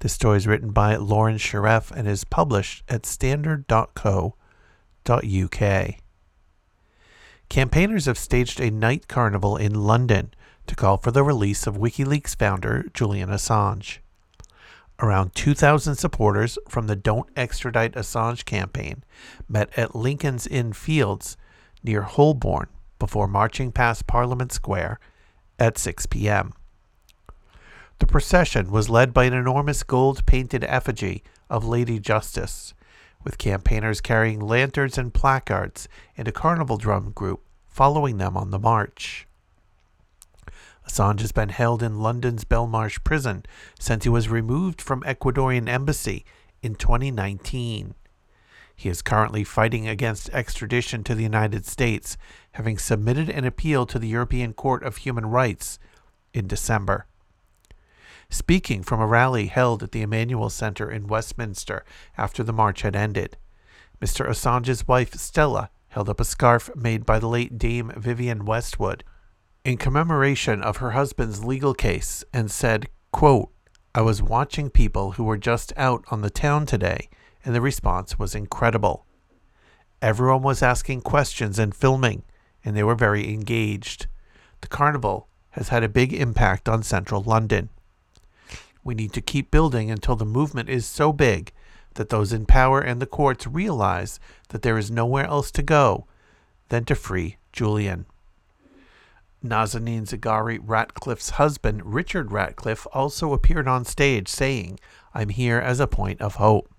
This story is written by Lauren Sharef and is published at standard.co.uk. Campaigners have staged a night carnival in London to call for the release of WikiLeaks founder Julian Assange. Around 2,000 supporters from the Don't Extradite Assange campaign met at Lincoln's Inn Fields near Holborn before marching past Parliament Square at 6 p.m. The procession was led by an enormous gold painted effigy of Lady Justice, with campaigners carrying lanterns and placards and a carnival drum group following them on the march. Assange has been held in London's Belmarsh prison since he was removed from Ecuadorian embassy in 2019. He is currently fighting against extradition to the United States, having submitted an appeal to the European Court of Human Rights in December. Speaking from a rally held at the Emmanuel Center in Westminster after the march had ended, Mr. Assange's wife Stella held up a scarf made by the late Dame Vivienne Westwood in commemoration of her husband's legal case and said, quote, I was watching people who were just out on the town today and the response was incredible. Everyone was asking questions and filming, and they were very engaged. The carnival has had a big impact on central London. We need to keep building until the movement is so big that those in power and the courts realize that there is nowhere else to go than to free Julian. Nazanin Zaghari Ratcliffe's husband, Richard Ratcliffe, also appeared on stage saying, I'm here as a point of hope.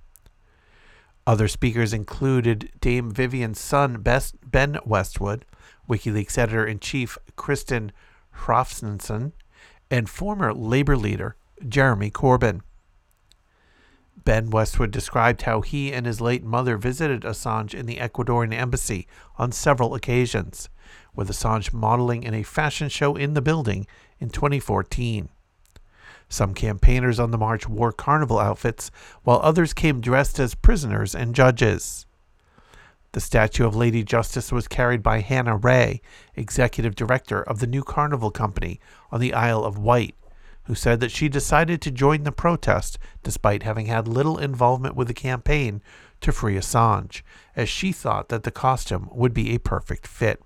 Other speakers included Dame Vivienne's son, Ben Westwood, WikiLeaks editor in chief Kristinn Hrafnsson, and former labor leader Jeremy Corbyn. Ben Westwood described how he and his late mother visited Assange in the Ecuadorian embassy on several occasions, with Assange modeling in a fashion show in the building in 2014. Some campaigners on the march wore carnival outfits, while others came dressed as prisoners and judges. The statue of Lady Justice was carried by Hannah Ray, executive director of the new carnival company on the Isle of Wight, who said that she decided to join the protest despite having had little involvement with the campaign to free Assange, as she thought that the costume would be a perfect fit.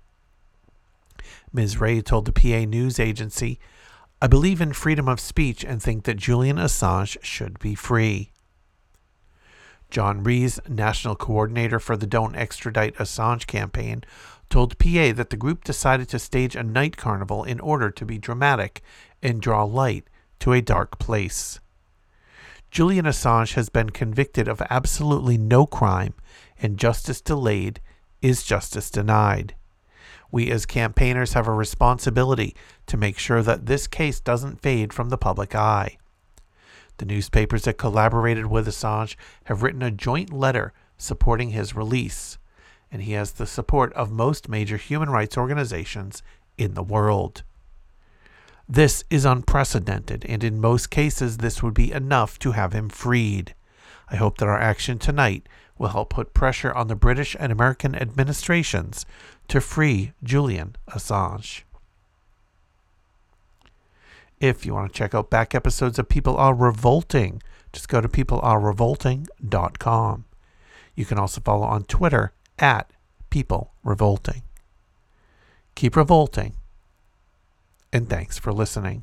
Ms. Ray told the PA news agency, I believe in freedom of speech and think that Julian Assange should be free. John Rees, national coordinator for the Don't Extradite Assange campaign, told PA that the group decided to stage a night carnival in order to be dramatic and draw light to a dark place. Julian Assange has been convicted of absolutely no crime, and justice delayed is justice denied. We as campaigners have a responsibility to make sure that this case doesn't fade from the public eye. The newspapers that collaborated with Assange have written a joint letter supporting his release, and he has the support of most major human rights organizations in the world. This is unprecedented, and in most cases, this would be enough to have him freed. I hope that our action tonight will help put pressure on the British and American administrations to free Julian Assange. If you want to check out back episodes of People Are Revolting, just go to peoplearerevolting.com. You can also follow on Twitter at People Revolting. Keep revolting, and thanks for listening.